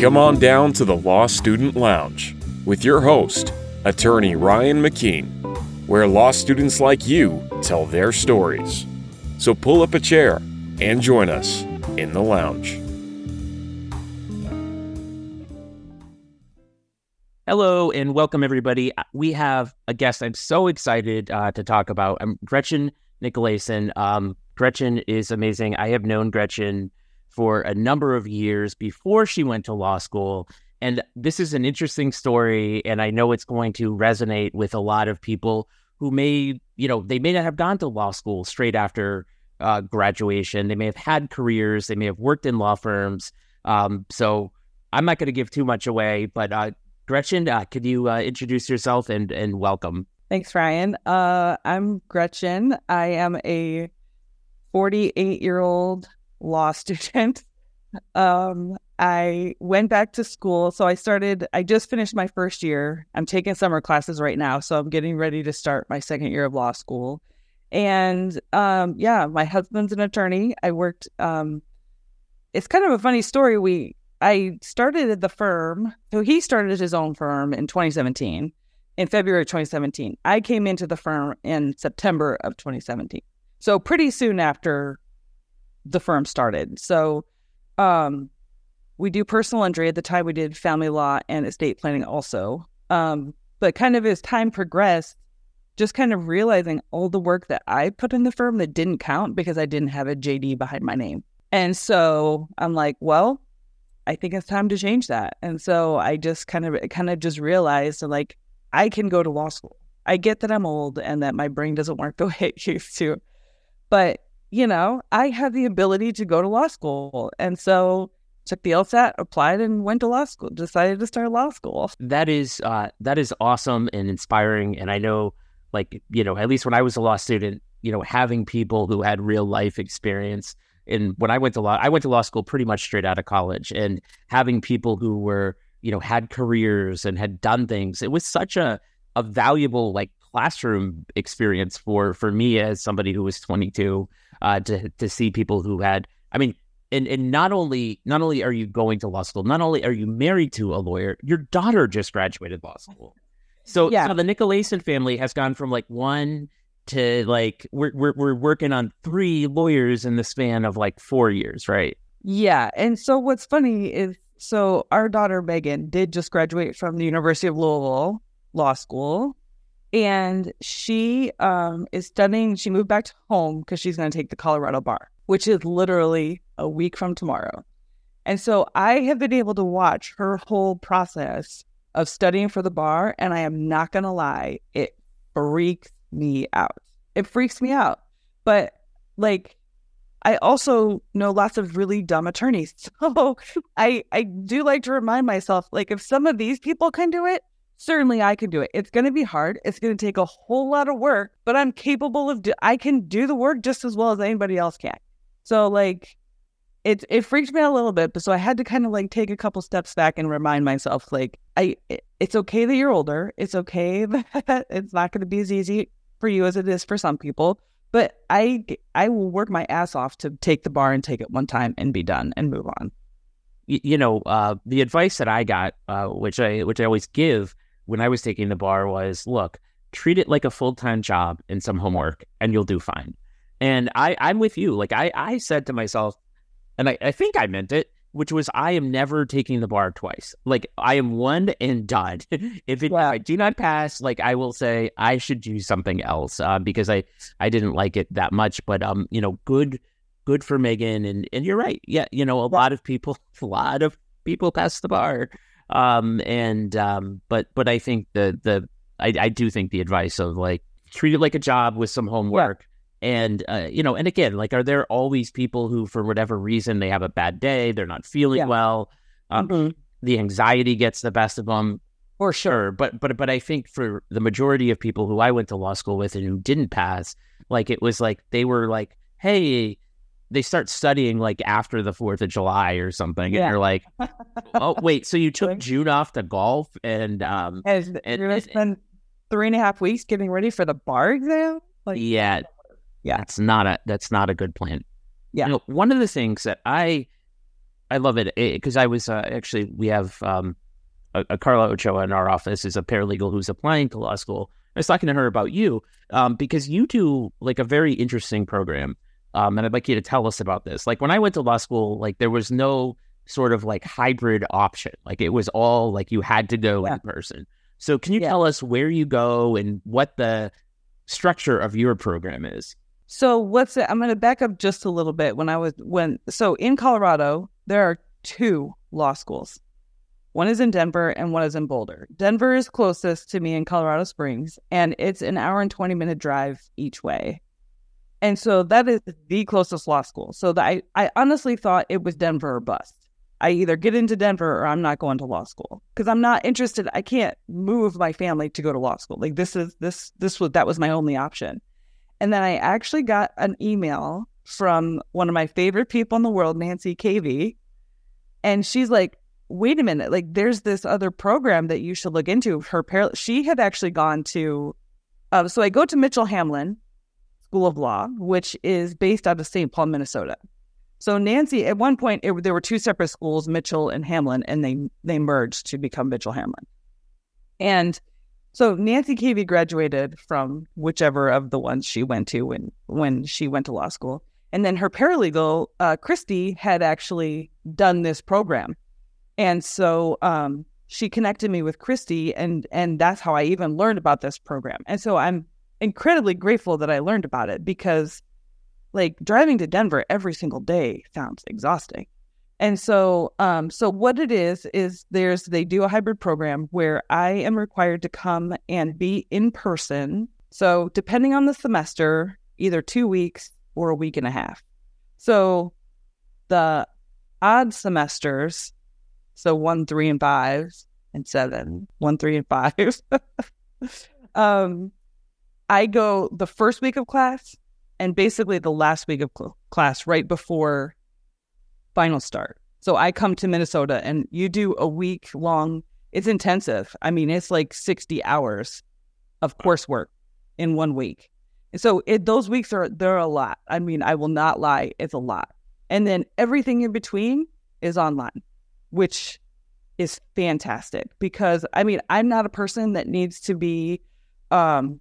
Come on down to the Law Student Lounge with your host, attorney Ryan McKeen, where law students like you tell their stories. So pull up a chair and join us in the lounge. Hello and welcome, everybody. We have a guest I'm so excited uh, to talk about. I'm Gretchen Nicolaysen. Um, Gretchen is amazing. I have known Gretchen for a number of years before she went to law school. And this is an interesting story. And I know it's going to resonate with a lot of people who may, you know, they may not have gone to law school straight after uh, graduation. They may have had careers, they may have worked in law firms. Um, so I'm not going to give too much away, but uh, Gretchen, uh, could you uh, introduce yourself and, and welcome? Thanks, Ryan. Uh, I'm Gretchen. I am a 48 year old law student. Um, I went back to school. So I started, I just finished my first year. I'm taking summer classes right now. So I'm getting ready to start my second year of law school. And um, yeah, my husband's an attorney. I worked, um, it's kind of a funny story. We, I started at the firm. So he started his own firm in 2017, in February 2017. I came into the firm in September of 2017. So pretty soon after the firm started. So um, we do personal injury. At the time, we did family law and estate planning also. Um, but kind of as time progressed, just kind of realizing all the work that I put in the firm that didn't count because I didn't have a JD behind my name. And so I'm like, well, I think it's time to change that. And so I just kind of kind of just realized like I can go to law school. I get that I'm old and that my brain doesn't work the way it used to. But, you know, I had the ability to go to law school. And so took the LSAT, applied and went to law school, decided to start law school. That is uh, that is awesome and inspiring. And I know like, you know, at least when I was a law student, you know, having people who had real life experience and when I went to law, I went to law school pretty much straight out of college, and having people who were, you know, had careers and had done things, it was such a a valuable like classroom experience for for me as somebody who was 22 uh, to to see people who had. I mean, and and not only not only are you going to law school, not only are you married to a lawyer, your daughter just graduated law school. So, yeah. so the Nicolaysen family has gone from like one to like we're, we're we're working on three lawyers in the span of like four years, right? Yeah, and so what's funny is so our daughter Megan did just graduate from the University of Louisville Law School, and she um, is studying. She moved back to home because she's going to take the Colorado bar, which is literally a week from tomorrow. And so I have been able to watch her whole process of studying for the bar, and I am not going to lie, it freaks me out. It freaks me out. But like I also know lots of really dumb attorneys. So I I do like to remind myself like if some of these people can do it, certainly I can do it. It's going to be hard. It's going to take a whole lot of work, but I'm capable of do- I can do the work just as well as anybody else can. So like it it freaked me out a little bit, but so I had to kind of like take a couple steps back and remind myself like I it's okay that you're older. It's okay that it's not going to be as easy for you as it is for some people. But I I will work my ass off to take the bar and take it one time and be done and move on. You know, uh, the advice that I got, uh, which I which I always give when I was taking the bar, was look, treat it like a full time job and some homework, and you'll do fine. And I I'm with you. Like I I said to myself, and I, I think I meant it which was I am never taking the bar twice. Like I am one and done. if, it, wow. if I do not pass, like I will say I should do something else uh, because I I didn't like it that much. But um, you know, good good for Megan. And and you're right. Yeah, you know, a lot of people, a lot of people pass the bar. Um, and um, but but I think the the I, I do think the advice of like treat it like a job with some homework. Yeah and uh, you know and again like are there always people who for whatever reason they have a bad day they're not feeling yeah. well um, mm-hmm. the anxiety gets the best of them for sure but but but i think for the majority of people who i went to law school with and who didn't pass like it was like they were like hey they start studying like after the fourth of july or something yeah. and you're like oh wait so you took june off to golf and um and, and you're gonna spend three and a half weeks getting ready for the bar exam like yeah yeah, that's not a that's not a good plan. Yeah. You know, one of the things that I I love it because I was uh, actually we have um, a, a Carla Ochoa in our office is a paralegal who's applying to law school. I was talking to her about you um, because you do like a very interesting program, um, and I'd like you to tell us about this. Like when I went to law school, like there was no sort of like hybrid option. Like it was all like you had to go yeah. in person. So can you yeah. tell us where you go and what the structure of your program is? So what's it? I'm going to back up just a little bit. When I was when so in Colorado, there are two law schools. One is in Denver and one is in Boulder. Denver is closest to me in Colorado Springs, and it's an hour and 20 minute drive each way. And so that is the closest law school. So the, I, I honestly thought it was Denver or bust. I either get into Denver or I'm not going to law school because I'm not interested. I can't move my family to go to law school. Like this is this this was that was my only option. And then I actually got an email from one of my favorite people in the world, Nancy KV, and she's like, "Wait a minute! Like there's this other program that you should look into." Her par- she had actually gone to, uh, so I go to Mitchell Hamline School of Law, which is based out of St. Paul, Minnesota. So Nancy, at one point, it, there were two separate schools, Mitchell and Hamline, and they they merged to become Mitchell Hamline. And so Nancy KV graduated from whichever of the ones she went to when when she went to law school, and then her paralegal uh, Christy had actually done this program, and so um, she connected me with Christy, and and that's how I even learned about this program. And so I'm incredibly grateful that I learned about it because like driving to Denver every single day sounds exhausting. And so, um, so what it is is there's they do a hybrid program where I am required to come and be in person. So depending on the semester, either two weeks or a week and a half. So the odd semesters, so one, three, and five, and seven, one, three, and five. um, I go the first week of class and basically the last week of cl- class right before final start. So I come to Minnesota and you do a week long, it's intensive. I mean, it's like 60 hours of coursework in one week. And so it, those weeks are, they're a lot. I mean, I will not lie, it's a lot. And then everything in between is online, which is fantastic because I mean, I'm not a person that needs to be um,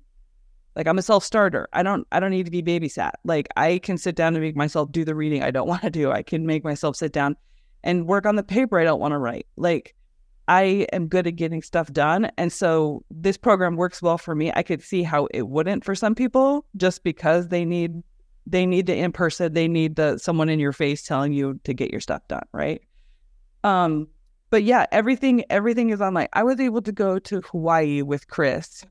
like I'm a self-starter. I don't I don't need to be babysat. Like I can sit down and make myself do the reading I don't want to do. I can make myself sit down and work on the paper I don't want to write. Like I am good at getting stuff done. And so this program works well for me. I could see how it wouldn't for some people just because they need they need the in person, they need the someone in your face telling you to get your stuff done, right? Um but yeah, everything everything is online. I was able to go to Hawaii with Chris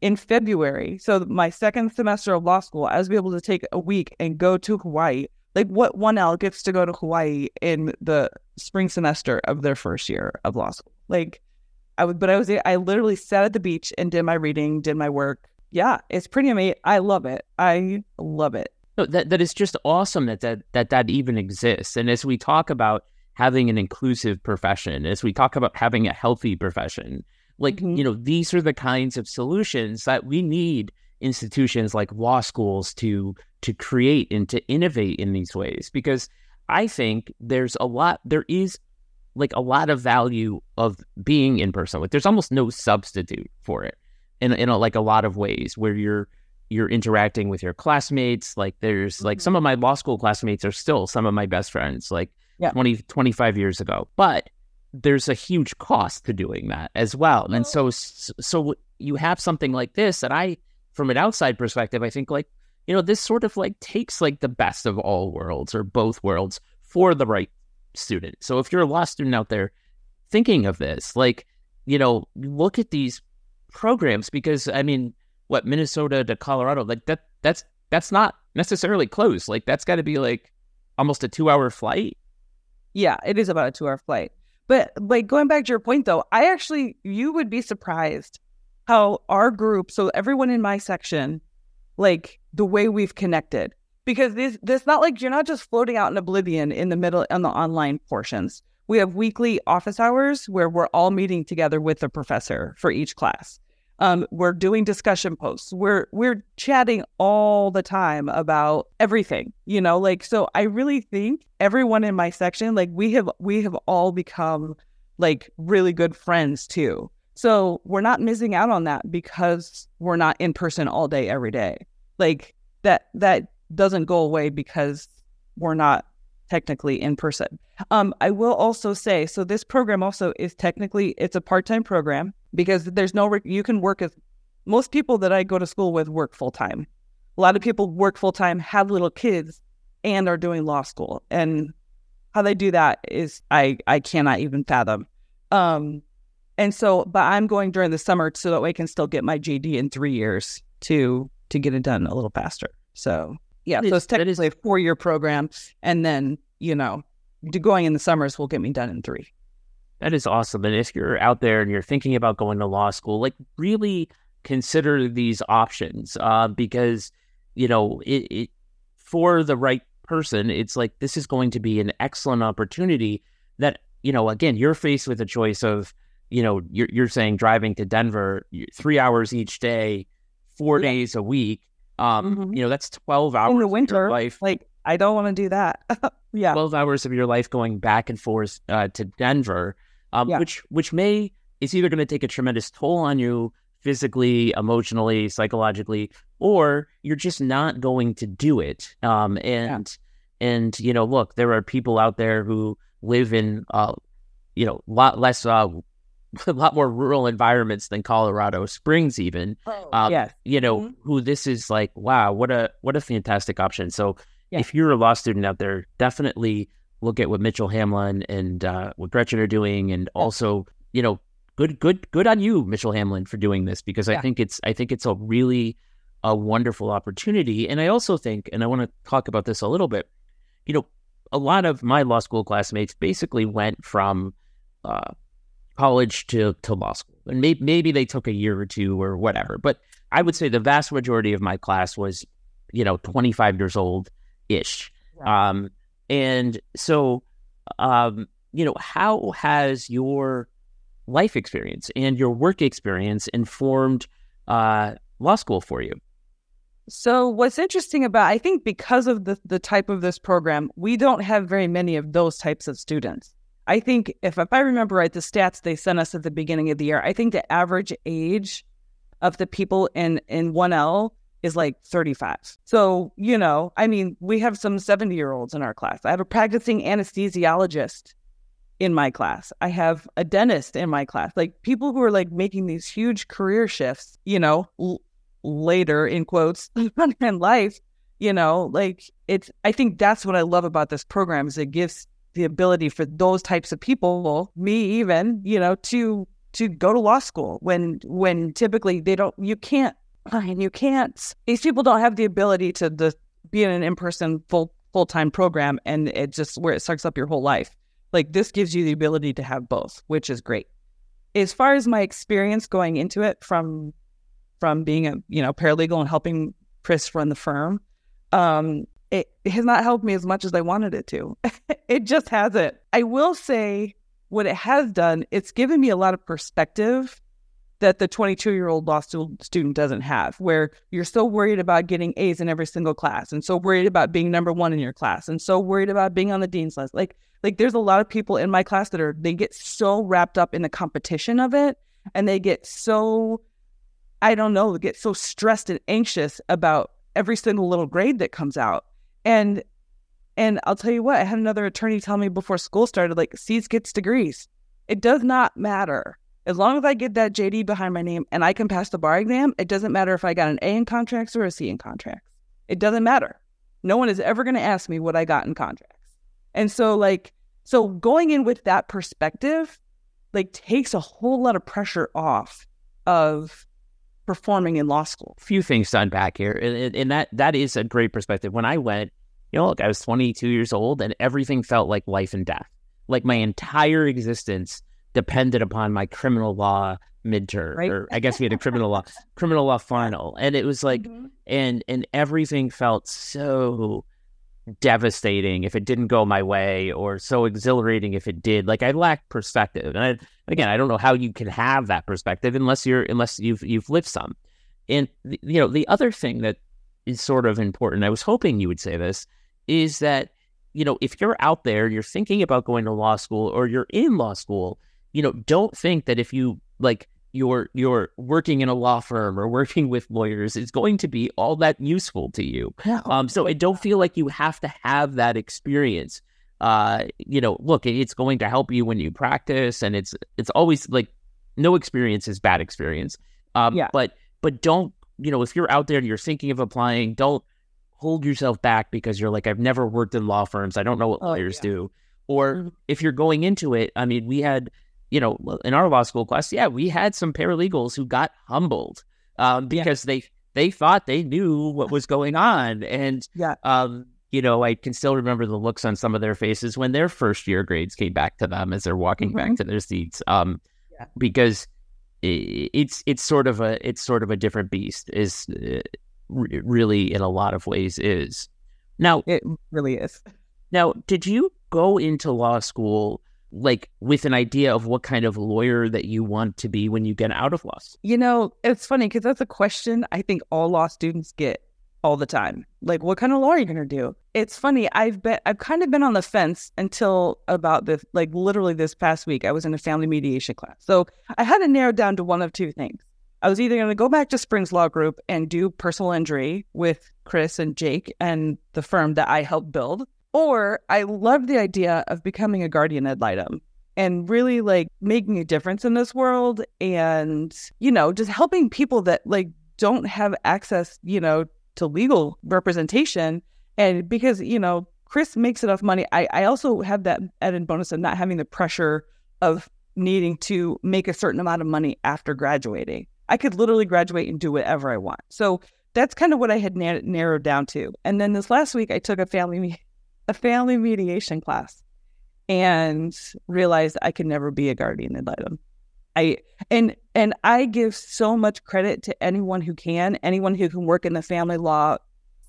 in February. So my second semester of law school, I was able to take a week and go to Hawaii. Like what one L gets to go to Hawaii in the spring semester of their first year of law school. Like I would, but I was I literally sat at the beach and did my reading, did my work. Yeah, it's pretty amazing. I love it. I love it. No, that that is just awesome that that that that even exists. And as we talk about having an inclusive profession, as we talk about having a healthy profession, like, mm-hmm. you know, these are the kinds of solutions that we need institutions like law schools to to create and to innovate in these ways because I think there's a lot there is like a lot of value of being in person. Like there's almost no substitute for it in in a, like a lot of ways where you're you're interacting with your classmates. Like there's mm-hmm. like some of my law school classmates are still some of my best friends like yeah. 20, 25 years ago. But there's a huge cost to doing that as well. And oh. so, so you have something like this that I, from an outside perspective, I think like, you know, this sort of like takes like the best of all worlds or both worlds for the right student. So if you're a law student out there thinking of this, like, you know, look at these programs because I mean, what Minnesota to Colorado, like that, that's, that's not necessarily close. Like that's got to be like almost a two hour flight. Yeah, it is about a two hour flight. But like going back to your point though, I actually you would be surprised how our group, so everyone in my section, like the way we've connected. Because this this not like you're not just floating out in oblivion in the middle on the online portions. We have weekly office hours where we're all meeting together with the professor for each class. Um, we're doing discussion posts. We're we're chatting all the time about everything, you know, like so I really think everyone in my section, like we have we have all become like really good friends too. So we're not missing out on that because we're not in person all day every day. Like that that doesn't go away because we're not technically in person. Um, I will also say, so this program also is technically it's a part time program because there's no you can work as most people that I go to school with work full time. A lot of people work full time, have little kids, and are doing law school. And how they do that is I I cannot even fathom. Um, and so, but I'm going during the summer so that way I can still get my JD in three years to to get it done a little faster. So yeah, so it's technically a four year program, and then you know, going in the summers will get me done in three. That is awesome. And if you're out there and you're thinking about going to law school, like really consider these options uh, because you know it, it for the right person, it's like this is going to be an excellent opportunity. That you know, again, you're faced with a choice of you know you're you're saying driving to Denver three hours each day, four yeah. days a week. Um, mm-hmm. you know that's twelve hours in the winter. life. Like I don't want to do that. yeah, twelve hours of your life going back and forth uh, to Denver um, yeah. which which may is either going to take a tremendous toll on you physically, emotionally, psychologically, or you're just not going to do it. Um, and yeah. and you know, look, there are people out there who live in uh, you know, a lot less uh, a lot more rural environments than Colorado Springs, even. Oh, um, yes. You know, mm-hmm. who this is like, wow, what a what a fantastic option. So yeah. if you're a law student out there, definitely look at what Mitchell Hamline and uh, what Gretchen are doing, and also, you know, good, good, good on you, Mitchell Hamline, for doing this because yeah. I think it's, I think it's a really a wonderful opportunity, and I also think, and I want to talk about this a little bit. You know, a lot of my law school classmates basically went from uh, college to to law school, and maybe maybe they took a year or two or whatever, but I would say the vast majority of my class was, you know, 25 years old ish. Um, and so, um, you know, how has your life experience and your work experience informed uh, law school for you? So, what's interesting about I think because of the the type of this program, we don't have very many of those types of students. I think if if I remember right, the stats they sent us at the beginning of the year, I think the average age of the people in in 1L is like 35. So, you know, I mean, we have some 70 year olds in our class. I have a practicing anesthesiologist in my class. I have a dentist in my class. Like people who are like making these huge career shifts, you know, l- later in quotes in life, you know, like it's, I think that's what I love about this program is it gives the ability for those types of people, me even, you know, to to go to law school when when typically they don't you can't and you can't. These people don't have the ability to the, be in an in-person full full time program, and it just where it sucks up your whole life. Like this gives you the ability to have both, which is great. As far as my experience going into it from from being a you know paralegal and helping Chris run the firm, um, it has not helped me as much as I wanted it to. it just hasn't. I will say what it has done, it's given me a lot of perspective that the 22 year old law student doesn't have, where you're so worried about getting A's in every single class and so worried about being number one in your class and so worried about being on the dean's list. Like, like there's a lot of people in my class that are, they get so wrapped up in the competition of it and they get so, I don't know, get so stressed and anxious about every single little grade that comes out. And, and I'll tell you what, I had another attorney tell me before school started, like, C's gets degrees. It does not matter as long as I get that JD behind my name and I can pass the bar exam, it doesn't matter if I got an A in contracts or a C in contracts. It doesn't matter. No one is ever going to ask me what I got in contracts. And so, like, so going in with that perspective, like, takes a whole lot of pressure off of performing in law school. Few things to unpack here, and, and that that is a great perspective. When I went, you know, look, I was 22 years old, and everything felt like life and death. Like my entire existence depended upon my criminal law midterm right? or i guess we had a criminal law criminal law final and it was like mm-hmm. and and everything felt so devastating if it didn't go my way or so exhilarating if it did. Like I lack perspective. And I, again, I don't know how you can have that perspective unless you're unless you've you've lived some. And you know, the other thing that is sort of important, I was hoping you would say this, is that you know, if you're out there, you're thinking about going to law school or you're in law school, you know, don't think that if you like you're you're working in a law firm or working with lawyers is going to be all that useful to you. Um, so I don't feel like you have to have that experience. Uh, you know, look, it's going to help you when you practice, and it's it's always like no experience is bad experience. Um, yeah. But but don't you know if you're out there and you're thinking of applying, don't hold yourself back because you're like I've never worked in law firms. I don't know what oh, lawyers yeah. do. Or mm-hmm. if you're going into it, I mean, we had you know, in our law school class, yeah, we had some paralegals who got humbled um, because yeah. they they thought they knew what was going on, and yeah, um, you know, I can still remember the looks on some of their faces when their first year grades came back to them as they're walking mm-hmm. back to their seats, um, yeah. because it's it's sort of a it's sort of a different beast. Is uh, really in a lot of ways is now it really is. Now, did you go into law school? Like with an idea of what kind of lawyer that you want to be when you get out of law? school? You know, it's funny because that's a question I think all law students get all the time. Like, what kind of law are you going to do? It's funny. I've been, I've kind of been on the fence until about this, like literally this past week. I was in a family mediation class. So I had to narrow down to one of two things. I was either going to go back to Springs Law Group and do personal injury with Chris and Jake and the firm that I helped build, or I love the idea of becoming a guardian ad litem and really like making a difference in this world and, you know, just helping people that like don't have access, you know, to legal representation. And because, you know, Chris makes enough money, I, I also have that added bonus of not having the pressure of needing to make a certain amount of money after graduating. I could literally graduate and do whatever I want. So that's kind of what I had na- narrowed down to. And then this last week, I took a family a family mediation class and realized I could never be a guardian ad litem. I and and I give so much credit to anyone who can, anyone who can work in the family law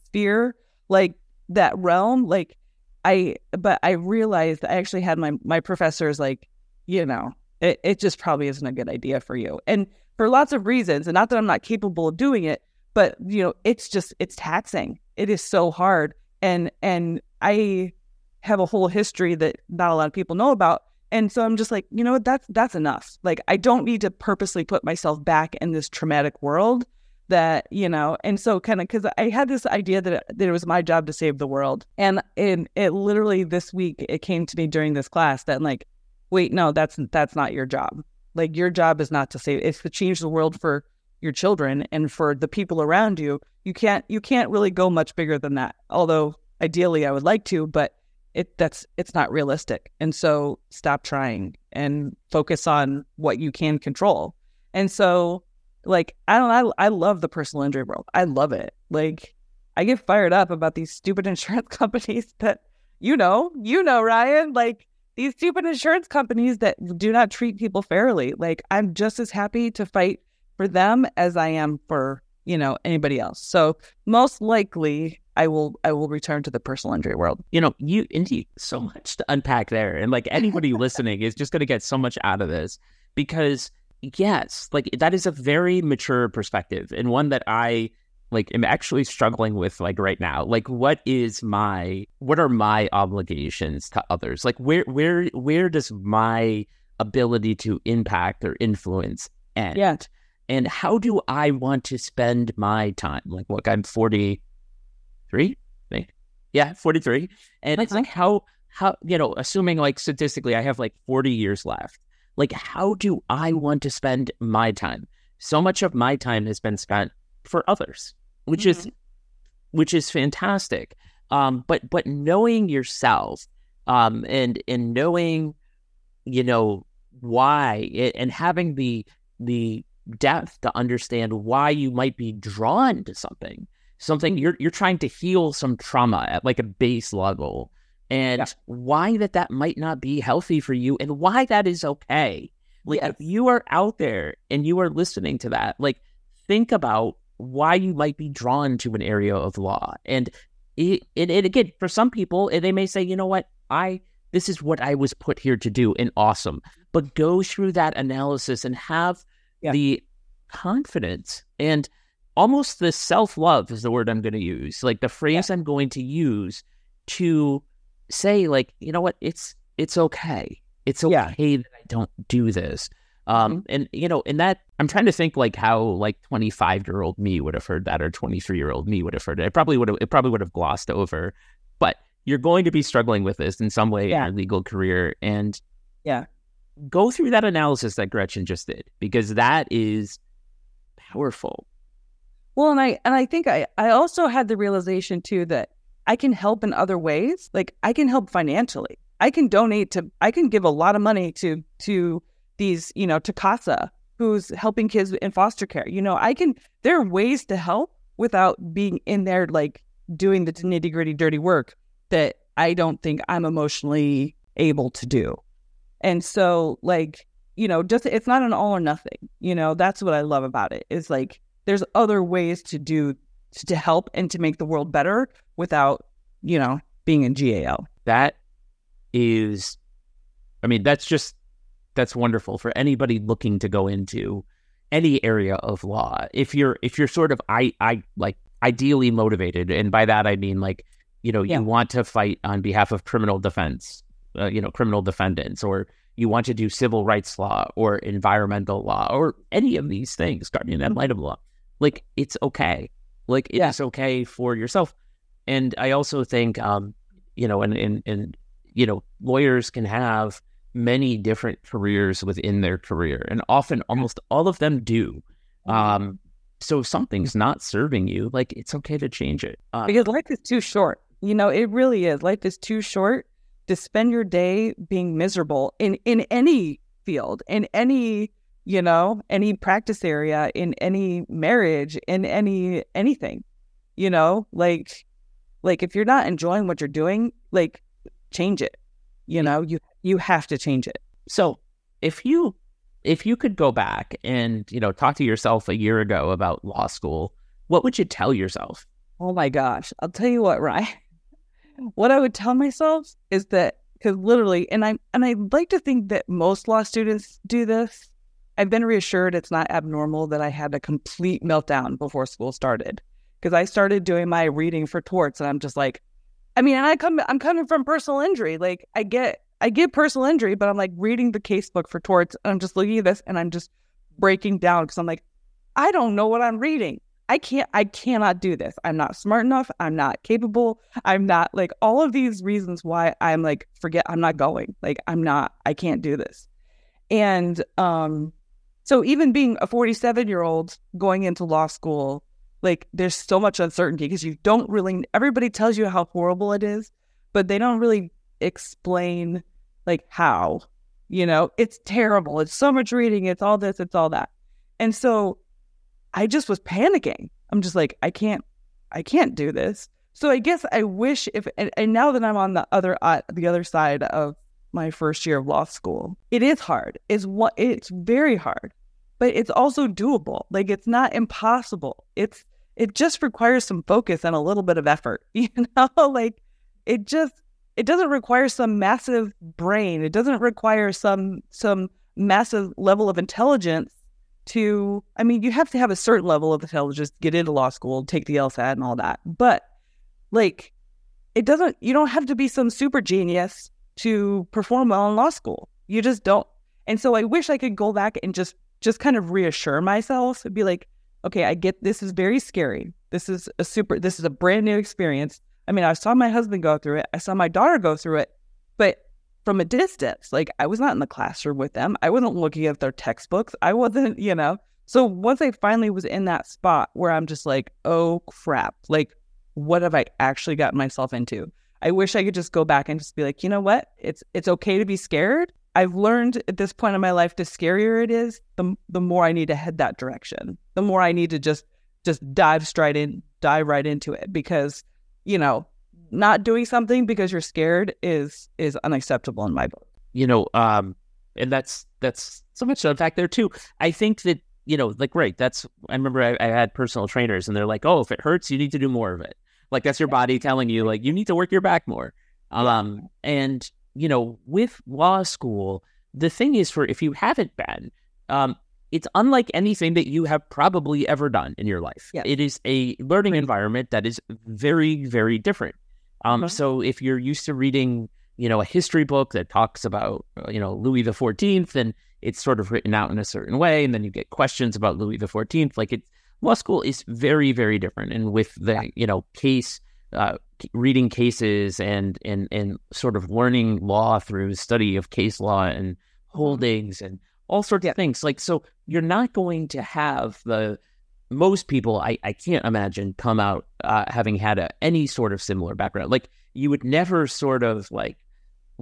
sphere, like that realm. Like I, but I realized I actually had my my professors like, you know, it, it just probably isn't a good idea for you, and for lots of reasons. And not that I'm not capable of doing it, but you know, it's just it's taxing. It is so hard, and and I have a whole history that not a lot of people know about. And so I'm just like, you know what, that's that's enough. Like I don't need to purposely put myself back in this traumatic world that, you know, and so kind of because I had this idea that it, that it was my job to save the world. And in it literally this week it came to me during this class that like, wait, no, that's that's not your job. Like your job is not to save it's to change the world for your children and for the people around you. You can't you can't really go much bigger than that. Although ideally I would like to, but it that's it's not realistic. And so stop trying and focus on what you can control. And so like I don't I, I love the personal injury world. I love it. Like I get fired up about these stupid insurance companies that you know, you know, Ryan, like these stupid insurance companies that do not treat people fairly. Like I'm just as happy to fight for them as I am for, you know, anybody else. So most likely I will I will return to the personal injury world. You know, you indeed so much to unpack there. And like anybody listening is just gonna get so much out of this because yes, like that is a very mature perspective and one that I like am actually struggling with like right now. Like what is my what are my obligations to others? Like where where where does my ability to impact or influence end? Yeah. And how do I want to spend my time? Like look, I'm 40 43, I think. Yeah, 43. And it's like how how you know, assuming like statistically I have like 40 years left. Like how do I want to spend my time? So much of my time has been spent for others, which mm-hmm. is which is fantastic. Um, but but knowing yourself um, and and knowing you know why it, and having the the depth to understand why you might be drawn to something something you're you're trying to heal some trauma at like a base level and yeah. why that that might not be healthy for you and why that is okay like yes. if you are out there and you are listening to that like think about why you might be drawn to an area of law and it, it, it again for some people they may say, you know what, I this is what I was put here to do, and awesome. But go through that analysis and have yeah. the confidence and almost the self love is the word I'm going to use, like the phrase yeah. I'm going to use to say, like, you know what, it's it's okay. It's okay yeah. that I don't do this. Um, mm-hmm. and you know, in that I'm trying to think like how like 25 year old me would have heard that or 23 year old me would have heard it. It probably would have it probably would have glossed over. But you're going to be struggling with this in some way yeah. in your legal career. And yeah, go through that analysis that Gretchen just did because that is powerful. Well, and I and I think I I also had the realization too that I can help in other ways. Like I can help financially. I can donate to I can give a lot of money to to these, you know, to CASA who's helping kids in foster care. You know, I can there are ways to help without being in there like doing the nitty gritty dirty work that I don't think I'm emotionally able to do. And so like, you know, just it's not an all or nothing. You know, that's what I love about it. it. Is like there's other ways to do to help and to make the world better without, you know, being in GAL. That is I mean, that's just that's wonderful for anybody looking to go into any area of law. If you're if you're sort of I I like ideally motivated, and by that I mean like you know yeah. you want to fight on behalf of criminal defense, uh, you know criminal defendants, or you want to do civil rights law or environmental law or any of these things, guardian ad litem law. Like it's okay. Like it's yeah. okay for yourself. And I also think, um, you know, and and and you know, lawyers can have many different careers within their career, and often almost all of them do. Mm-hmm. Um, so if something's not serving you, like it's okay to change it. Uh, because life is too short. You know, it really is. Life is too short to spend your day being miserable in in any field, in any you know, any practice area, in any marriage, in any anything. You know, like like if you're not enjoying what you're doing, like change it. You know, you you have to change it. So if you if you could go back and you know talk to yourself a year ago about law school, what would you tell yourself? Oh my gosh, I'll tell you what, Ryan. What I would tell myself is that because literally, and I and I like to think that most law students do this. I've been reassured it's not abnormal that I had a complete meltdown before school started because I started doing my reading for torts, and I'm just like, I mean, and I come, I'm coming from personal injury. Like I get I get personal injury, but I'm like reading the casebook for torts and I'm just looking at this and I'm just breaking down because I'm like, I don't know what I'm reading. I can't, I cannot do this. I'm not smart enough. I'm not capable. I'm not like all of these reasons why I'm like, forget, I'm not going. Like, I'm not, I can't do this. And um, so even being a 47 year old going into law school, like there's so much uncertainty because you don't really, everybody tells you how horrible it is, but they don't really explain like how you know? It's terrible. It's so much reading. It's all this. It's all that. And so i just was panicking. I'm just like i can't i can't do this. So i guess i wish if and, and now that i'm on the other uh, the other side of my first year of law school it is hard it's what it's very hard but it's also doable like it's not impossible it's it just requires some focus and a little bit of effort you know like it just it doesn't require some massive brain. It doesn't require some some massive level of intelligence to I mean, you have to have a certain level of intelligence to get into law school, take the LSAT and all that. But like it doesn't you don't have to be some super genius to perform well in law school. You just don't. And so I wish I could go back and just just kind of reassure myself and be like, okay, I get this is very scary. This is a super this is a brand new experience. I mean, I saw my husband go through it. I saw my daughter go through it, but from a distance, like I was not in the classroom with them. I wasn't looking at their textbooks. I wasn't, you know. So once I finally was in that spot where I'm just like, oh crap, like what have I actually gotten myself into? I wish I could just go back and just be like, you know what? It's it's okay to be scared. I've learned at this point in my life, the scarier it is, the the more I need to head that direction. The more I need to just just dive straight in, dive right into it because you know, not doing something because you're scared is is unacceptable in my book. You know, um, and that's that's so much in fact there too. I think that you know, like right, that's I remember I, I had personal trainers and they're like, oh, if it hurts, you need to do more of it. Like that's your body telling you like you need to work your back more. Um, and you know, with law school, the thing is for if you haven't been, um, it's unlike anything that you have probably ever done in your life. Yeah. It is a learning environment that is very, very different. Um, Mhm. so if you're used to reading, you know, a history book that talks about, uh, you know, Louis the Fourteenth, and it's sort of written out in a certain way, and then you get questions about Louis the Fourteenth, like it, law school is very, very different. And with the, you know, case, uh, reading cases and and and sort of learning law through study of case law and holdings and all sorts Yeah. of things. Like so, you're not going to have the most people. I I can't imagine come out uh, having had a, any sort of similar background. Like you would never sort of like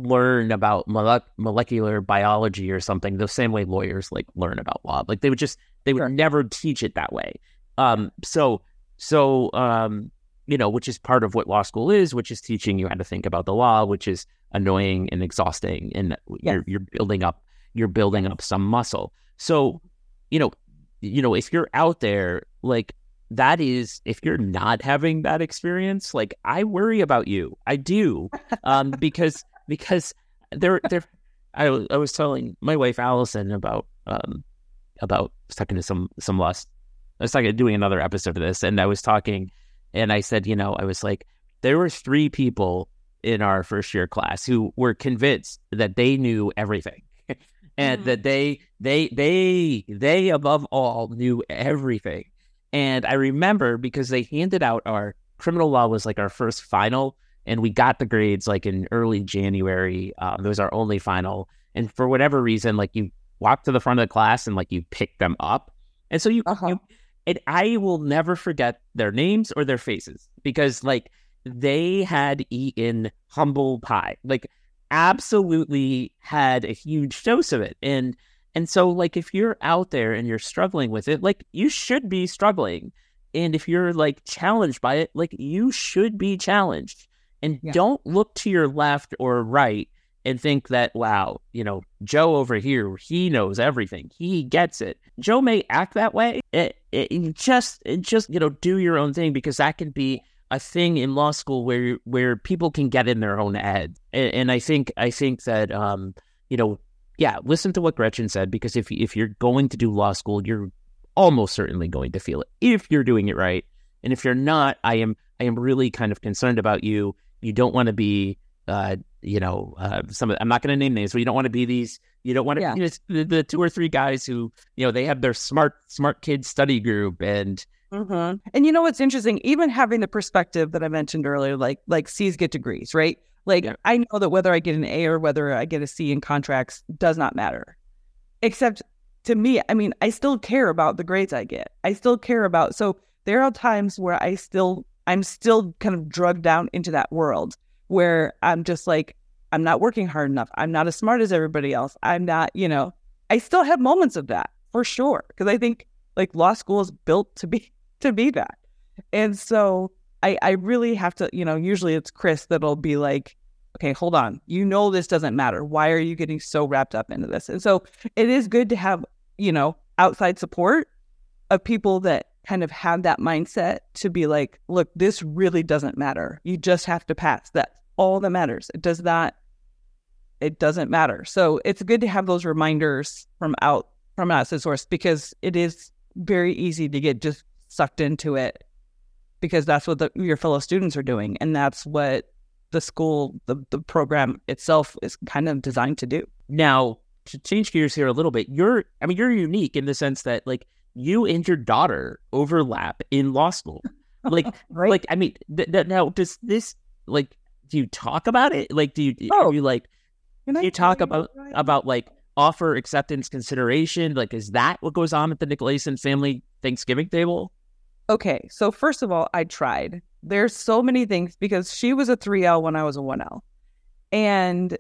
learn about mole- molecular biology or something the same way lawyers like learn about law. Like they would just they would Sure. never teach it that way. Um, so so um, you know, which is part of what law school is, which is teaching you how to think about the law, which is annoying and exhausting, and you're you're building up you're building up some muscle. So, you know, you know, if you're out there, like that is if you're not having that experience, like I worry about you. I do. Um, because because there there I, was- I was telling my wife Allison about um about I was talking to some some lust. I was talking doing another episode of this, and I was talking, and I said, you know, I was like, there were three people in our first year class who were convinced that they knew everything, and Mhm. that they they they they above all knew everything. And I remember because they handed out our criminal law was like our first final, and we got the grades like in early January. Um, it was our only final, and for whatever reason, like you walk to the front of the class and like you pick them up, and so you, Uh-huh. you and I will never forget their names or their faces because like they had eaten humble pie, like absolutely had a huge dose of it, and and so like if you're out there and you're struggling with it, like you should be struggling, and if you're like challenged by it, like you should be challenged, and Yeah. don't look to your left or right and think that wow, you know, Joe over here, he knows everything. He gets it. Joe may act that way. It, it, just it just, you know, do your own thing because that can be a thing in law school where where people can get in their own head. And, and I think I think that um, you know, yeah, listen to what Gretchen said because if if you're going to do law school, you're almost certainly going to feel it if you're doing it right. And if you're not, I am I am really kind of concerned about you. You don't want to be uh, you know, uh, some of, I'm not going to name names, but you don't want to be these. You don't want to Yeah. you know, the, the two or three guys who you know they have their smart smart kids study group and Mm-hmm. And you know what's interesting? Even having the perspective that I mentioned earlier, like like C's get degrees, right? Like Yeah. I know that whether I get an A or whether I get a C in contracts does not matter. Except to me, I mean, I still care about the grades I get. I still care about so there are times where I still I'm still kind of drugged down into that world where I'm just like, I'm not working hard enough. I'm not as smart as everybody else. I'm not, you know, I still have moments of that for sure. Cause I think like law school is built to be to be that. And so I I really have to, you know, usually it's Chris that'll be like, okay, hold on. You know this doesn't matter. Why are you getting so wrapped up into this? And so it is good to have, you know, outside support of people that kind of have that mindset to be like, look, this really doesn't matter. You just have to pass. That's all that matters. It does not it doesn't matter. So it's good to have those reminders from out from us as source because it is very easy to get just sucked into it because that's what the, your fellow students are doing and that's what the school the, the program itself is kind of designed to do Now, to change gears here a little bit, you're I mean, you're unique in the sense that like you and your daughter overlap in law school. Like right like I mean, th- th- now does this like do you talk about it? Like do you Oh. you like Can I you talk about Ryan? about like offer acceptance consideration? Like is that what goes on at the Nicolaysen family Thanksgiving table? okay so first of all i tried there's so many things because she was a 3l when i was a 1l and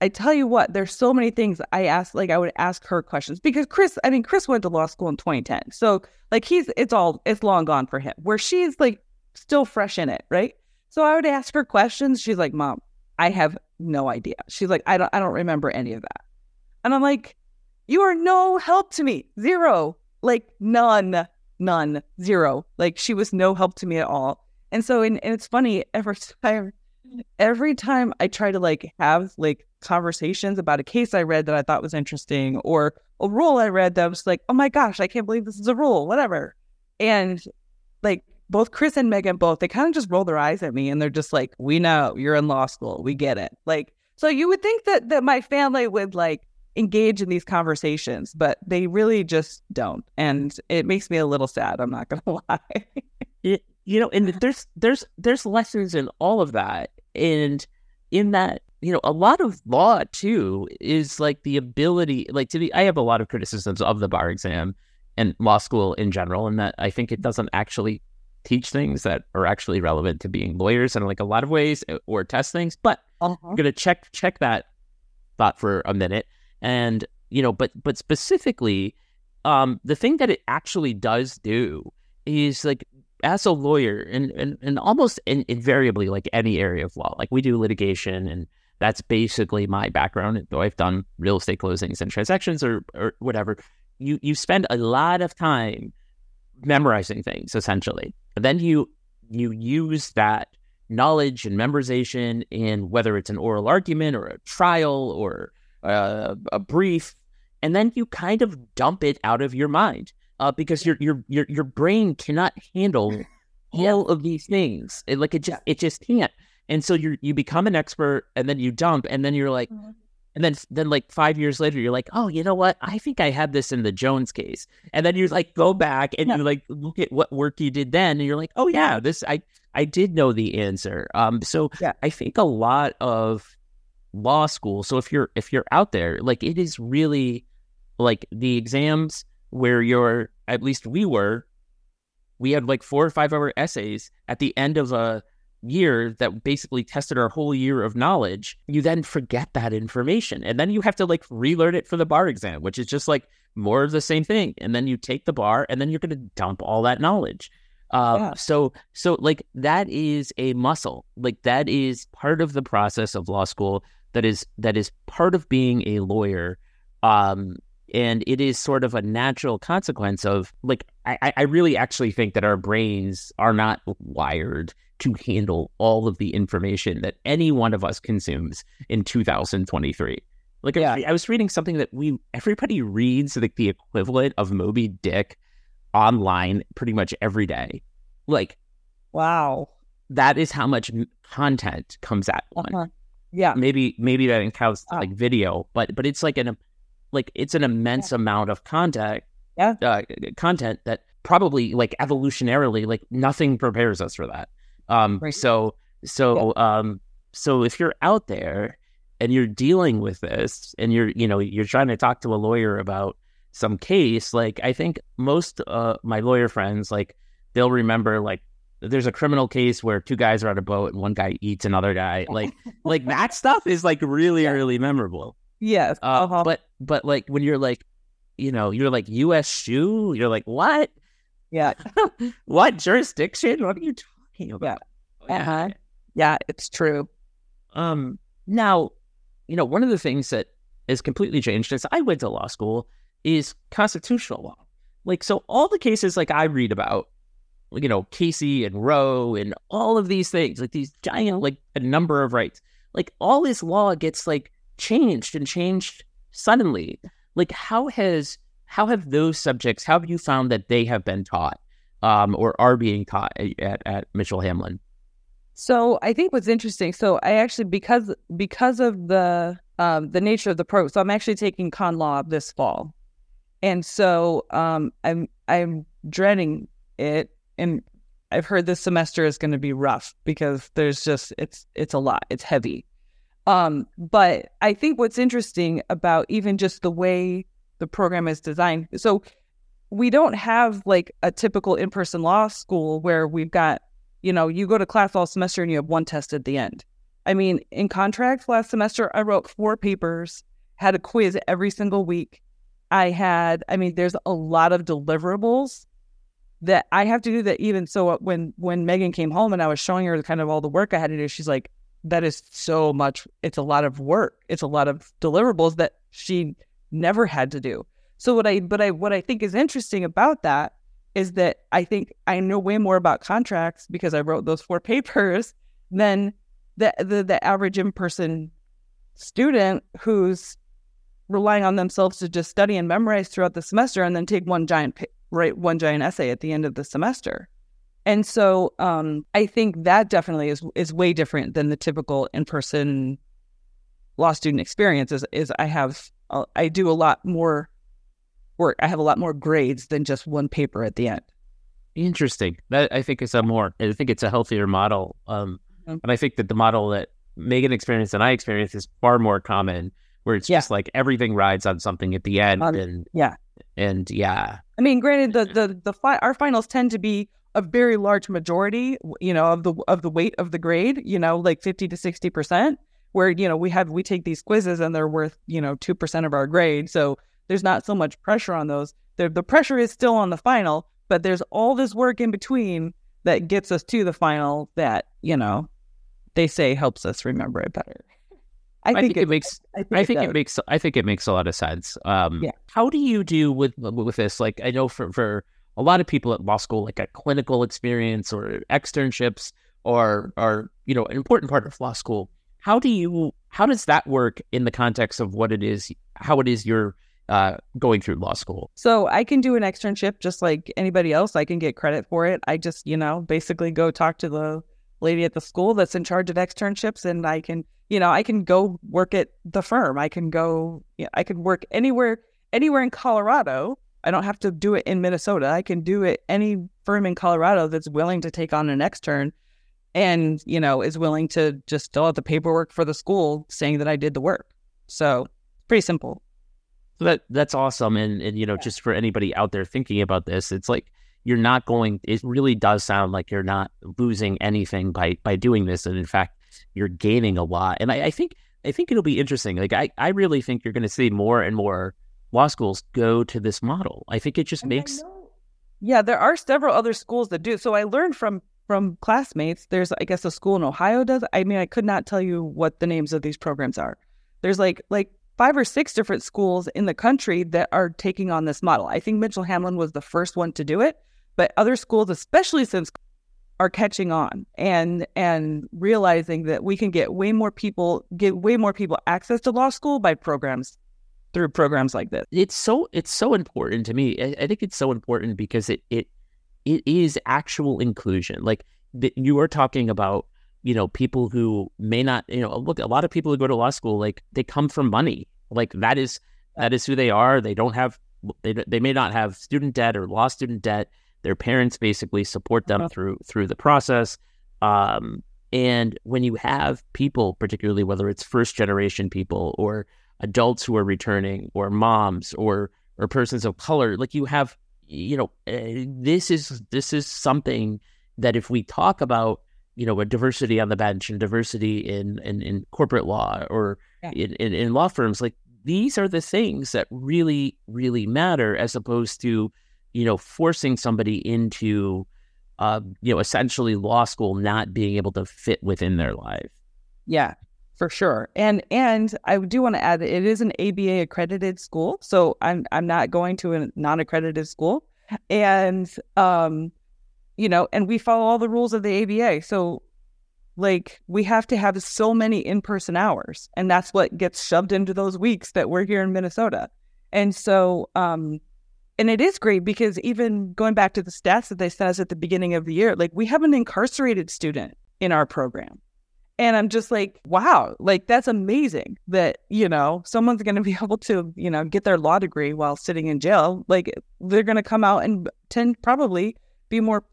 I tell you what, there's so many things I asked, like I would ask her questions because Chris, I mean, Chris went to law school in 2010. So like he's, it's all, it's long gone for him where she's like still fresh in it. Right. So I would ask her questions. She's like, mom, I have no idea. She's like, I don't, I don't remember any of that. And I'm like, you are no help to me. Zero, like none, none, zero. Like she was no help to me at all. And so, and, and it's funny every time, every time I try to like have like conversations about a case I read that I thought was interesting or a rule I read that was like, oh my gosh, I can't believe this is a rule, whatever. And like both Chris and Megan both, they kind of just roll their eyes at me and they're just like, we know you're in law school. We get it. Like, so you would think that that my family would like engage in these conversations, but they really just don't. And it makes me a little sad, I'm not gonna lie. it, you know, and there's there's there's lessons in all of that. And in that, you know, a lot of law too is like the ability like to be I have a lot of criticisms of the bar exam and law school in general, and that I think it doesn't actually teach things that are actually relevant to being lawyers in like a lot of ways uh, or test things. But uh-huh. I'm gonna check check that thought for a minute. And you know, but but specifically, um, the thing that it actually does do is like as a lawyer and and, and almost in, invariably like any area of law, like we do litigation and that's basically my background, though I've done real estate closings and transactions or or whatever. You you spend a lot of time memorizing things essentially. And then you you use that knowledge and memorization in whether it's an oral argument or a trial or uh, a brief, and then you kind of dump it out of your mind uh, because your your your your brain cannot handle all of these things. It, like it just it just can't. And so you you become an expert, and then you dump, and then you're like, mm-hmm. And then, then like five years later, you're like, oh, you know what? I think I had this in the Jones case. And then you like go back and yeah. you like look at what work you did then, and you're like, oh yeah, this I I did know the answer. Um, so yeah. I think a lot of law school. So if you're if you're out there, like it is really like the exams where you're at least we were, we had like four or five hour essays at the end of a year that basically tested our whole year of knowledge, you then forget that information. And then you have to like relearn it for the bar exam, which is just like more of the same thing. And then you take the bar and then you're going to dump all that knowledge. Uh, yeah. So, so like that is a muscle. Like that is part of the process of law school. That is that is part of being a lawyer. Um, and it is sort of a natural consequence of like I, I really actually think that our brains are not wired to handle all of the information that any one of us consumes in 2023. Like yeah. I, I was reading something that we everybody reads like the equivalent of Moby Dick online pretty much every day. Like, wow, that is how much content comes at one. Uh-huh. Yeah, maybe maybe that counts like video, but but it's like an like it's an immense yeah. amount of content. Yeah, uh, content that probably like evolutionarily like nothing prepares us for that. Um, right. So so yeah. um, so if you're out there and you're dealing with this and you're you know you're trying to talk to a lawyer about some case, like I think most uh my lawyer friends like they'll remember like there's a criminal case where two guys are on a boat and one guy eats another guy. Like like that stuff is like really really memorable. Yes. Uh, uh-huh. But but like when you're like, you know, you're like U.S. shoe. You're like what? Yeah. what jurisdiction? What are you talking about? Yeah. Uh-huh. Yeah, it's true. Um. Now, you know, one of the things that is completely changed since I went to law school is constitutional law. Like, so all the cases like I read about, you know, Casey and Roe and all of these things, like these giant, like a number of rights, like all this law gets like changed and changed suddenly. Like, how has how have those subjects? How have you found that they have been taught um, or are being taught at, at Mitchell Hamline? So I think what's interesting. So I actually because because of the um, the nature of the program, so I'm actually taking con law this fall, and so um, I'm I'm dreading it, and I've heard this semester is going to be rough because there's just it's it's a lot, it's heavy. Um, but I think what's interesting about even just the way the program is designed. So we don't have like a typical in-person law school where we've got, you know, you go to class all semester and you have one test at the end. I mean, in contracts last semester, I wrote four papers, had a quiz every single week. I had, I mean, there's a lot of deliverables that I have to do that even so when when Megan came home and I was showing her kind of all the work I had to do, she's like, that is so much it's a lot of work. It's a lot of deliverables that she never had to do. So what I but I what I think is interesting about that is that I think I know way more about contracts because I wrote those four papers than the the, the average in person student who's relying on themselves to just study and memorize throughout the semester and then take one giant write one giant essay at the end of the semester. And so um, I think that definitely is is way different than the typical in person law student experience. Is, is I have uh, I do a lot more work. I have a lot more grades than just one paper at the end. Interesting. That I think is a more. I think it's a healthier model. Um, mm-hmm. and I think that the model that Megan experienced and I experienced is far more common, where it's yeah. just like everything rides on something at the end. Um, and yeah, and yeah. I mean, granted, the the the fi- our finals tend to be a very large majority, you know, of the of the weight of the grade, you know, like fifty to sixty percent. Where you know we have we take these quizzes and they're worth you know two percent of our grade, so there's not so much pressure on those. The, the pressure is still on the final, but there's all this work in between that gets us to the final that, you know, they say helps us remember it better. I think, I think it, it, makes. I think, I think it, it, makes. I think it makes a lot of sense. Um, yeah. How do you do with with this? Like, I know for for a lot of people at law school, like a clinical experience or externships, or are you know an important part of law school. How do you? How does that work in the context of what it is? How it is you're uh, going through law school? So I can do an externship just like anybody else. I can get credit for it. I just, you know, basically go talk to the lady at the school that's in charge of externships and I can, you know, I can go work at the firm. I can go, you know, I can work anywhere, anywhere in Colorado. I don't have to do it in Minnesota. I can do it any firm in Colorado that's willing to take on an extern and, you know, is willing to just fill out the paperwork for the school saying that I did the work. So it's pretty simple. So that that's awesome. And and you know, yeah. just for anybody out there thinking about this, it's like you're not going it really does sound like you're not losing anything by by doing this. And in fact, you're gaining a lot. And I, I think I think it'll be interesting. Like I, I really think you're gonna see more and more law schools go to this model. I think it just and makes Yeah, there are several other schools that do. So I learned from from classmates. There's I guess a school in Ohio does. I mean, I could not tell you what the names of these programs are. There's like like five or six different schools in the country that are taking on this model. I think Mitchell Hamline was the first one to do it, but other schools, especially since are catching on and and realizing that we can get way more people get way more people access to law school by programs through programs like this. It's so it's so important to me. I, I think it's so important because it it it is actual inclusion. Like the, you are talking about you know, people who may not, you know, look, a lot of people who go to law school, like they come from money. Like that is, that is who they are. They don't have, they, they may not have student debt or law student debt. Their parents basically support them uh-huh. through, through the process. Um, and when you have people, particularly whether it's first generation people or adults who are returning or moms or, or persons of color, like you have, you know, uh, this is, this is something that if we talk about you know, a diversity on the bench and diversity in in, in corporate law or yeah. in, in, in law firms, like these are the things that really, really matter as opposed to, you know, forcing somebody into uh, you know, essentially law school not being able to fit within their life. Yeah, for sure. And and I do want to add that it is an ABA accredited school, so I'm I'm not going to a non-accredited school, and um, you know, and we follow all the rules of the ABA. So, like, we have to have so many in person hours, and that's what gets shoved into those weeks that we're here in Minnesota. And so, um, and it is great because even going back to the stats that they sent us at the beginning of the year, like, we have an incarcerated student in our program. And I'm just like, wow, like that's amazing that, you know, someone's going to be able to, you know, get their law degree while sitting in jail. Like they're going to come out and tend probably be more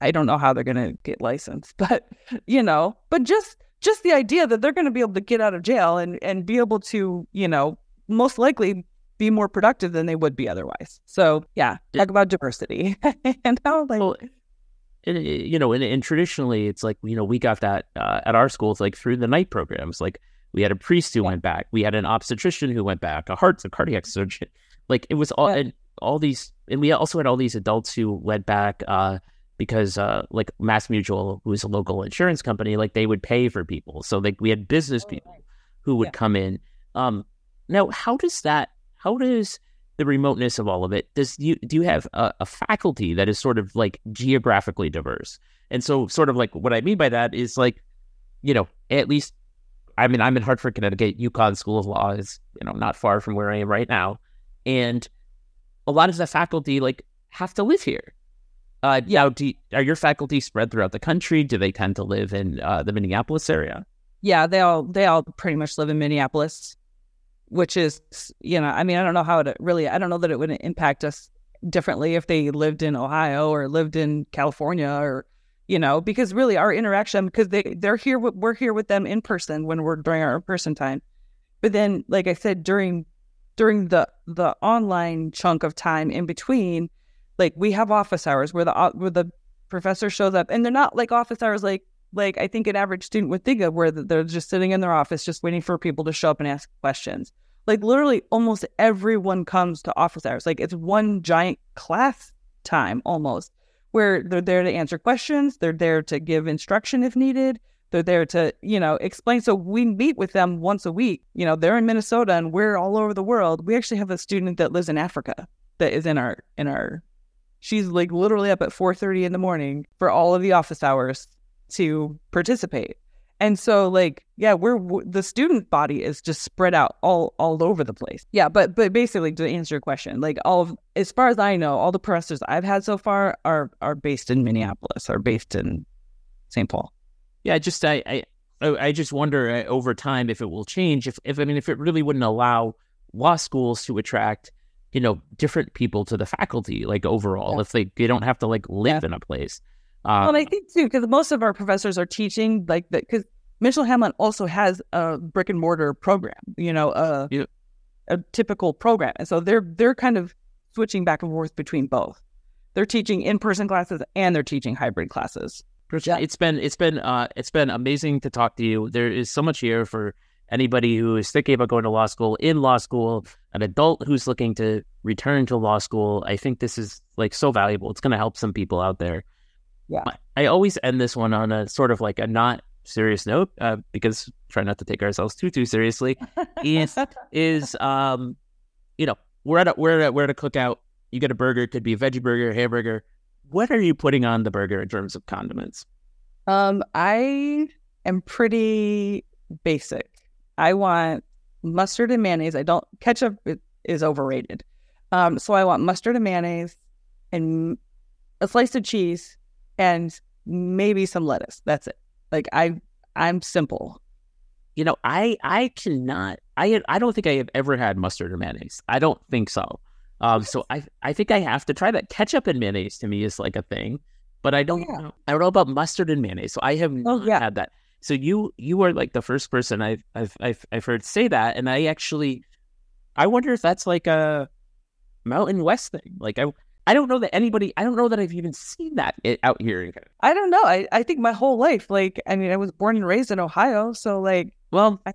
I don't know how they're going to get licensed, but you know, but just just the idea that they're going to be able to get out of jail and and be able to, you know, most likely be more productive than they would be otherwise. So yeah, talk about diversity and how like. Well, and, you know, and, and, traditionally, it's like you know we got that uh, at our schools, like through the night programs. Like we had a priest who yeah. went back, we had an obstetrician who went back, a heart, a cardiac surgeon. Like it was all, yeah. and all these, and we also had all these adults who went back. Uh, because uh, like Mass Mutual, who is a local insurance company, like they would pay for people. So like we had business oh, people who would yeah. come in. Um, now, how does that? How does the remoteness of all of it, does you do you have a, a faculty that is sort of like geographically diverse? And so, sort of like what I mean by that is like, you know, at least, I mean, I'm in Hartford, Connecticut. UConn School of Law is you know not far from where I am right now, and a lot of the faculty like have to live here. Uh, yeah, do are your faculty spread throughout the country? Do they tend to live in uh, the Minneapolis area? Yeah, they all they all pretty much live in Minneapolis which is, you know, I mean, I don't know how it really, I don't know that it would impact us differently if they lived in Ohio or lived in California or, you know, because really our interaction, because they, they're here, we're here with them in person when we're during our in-person time. But then, like I said, during, during the, the online chunk of time in between, like we have office hours where the, where the professor shows up and they're not like office hours like like I think an average student would think of, where they're just sitting in their office, just waiting for people to show up and ask questions. Like literally, almost everyone comes to office hours. Like it's one giant class time almost, where they're there to answer questions, they're there to give instruction if needed, they're there to you know explain. So we meet with them once a week. You know, they're in Minnesota and we're all over the world. We actually have a student that lives in Africa that is in our in our. She's like literally up at 4:30 in the morning for all of the office hours to participate. And so like yeah, we're the student body is just spread out all all over the place. Yeah, but but basically to answer your question, like all of as far as I know, all the professors I've had so far are are based in Minneapolis, are based in St. Paul. Yeah, just I I I just wonder uh, over time if it will change. If if I mean if it really wouldn't allow law schools to attract you know different people to the faculty like overall yeah. if they they don't have to like live yeah. in a place uh, well, and I think too, because most of our professors are teaching like that, because Mitchell Hamline also has a brick and mortar program, you know, a, yeah. a typical program, and so they're they're kind of switching back and forth between both. They're teaching in person classes and they're teaching hybrid classes. Yeah. It's been it's been uh, it's been amazing to talk to you. There is so much here for anybody who is thinking about going to law school, in law school, an adult who's looking to return to law school. I think this is like so valuable. It's going to help some people out there. Yeah. I always end this one on a sort of like a not serious note uh, because try not to take ourselves too too seriously. is is um, you know, we're at a we're at a, we're at a cookout. You get a burger, it could be a veggie burger, hamburger. What are you putting on the burger in terms of condiments? Um, I am pretty basic. I want mustard and mayonnaise. I don't ketchup is overrated. Um, so I want mustard and mayonnaise and a slice of cheese and maybe some lettuce. That's it. Like I I'm simple. You know, I I cannot I I don't think I have ever had mustard or mayonnaise. I don't think so. Um so I I think I have to try that. Ketchup and mayonnaise to me is like a thing, but I don't yeah. know. I don't know about mustard and mayonnaise. So I have oh, yeah. had that. So you you are like the first person I've I've I've I've heard say that and I actually I wonder if that's like a Mountain West thing. Like I I don't know that anybody, I don't know that I've even seen that out here. I don't know. I, I think my whole life, like, I mean, I was born and raised in Ohio. So, like, well, I,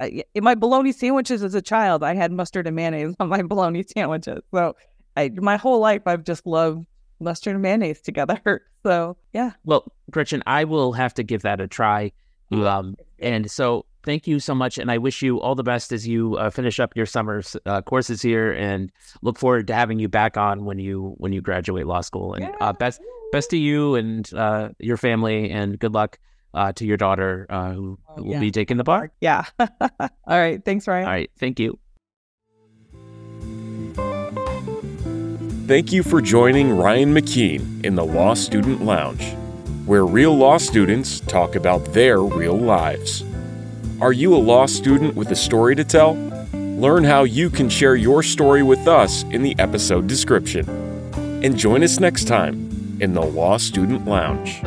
I, in my bologna sandwiches as a child, I had mustard and mayonnaise on my bologna sandwiches. So, I, my whole life, I've just loved mustard and mayonnaise together. So, yeah. Well, Gretchen, I will have to give that a try. Um, and so thank you so much, and I wish you all the best as you uh, finish up your summer uh, courses here, and look forward to having you back on when you when you graduate law school. And uh, best best to you and uh, your family, and good luck uh, to your daughter uh, who oh, will yeah. be taking the bar. Yeah. all right. Thanks, Ryan. All right. Thank you. Thank you for joining Ryan McKeen in the Law Student Lounge, where real law students talk about their real lives. Are you a law student with a story to tell? Learn how you can share your story with us in the episode description. And join us next time in the Law Student Lounge.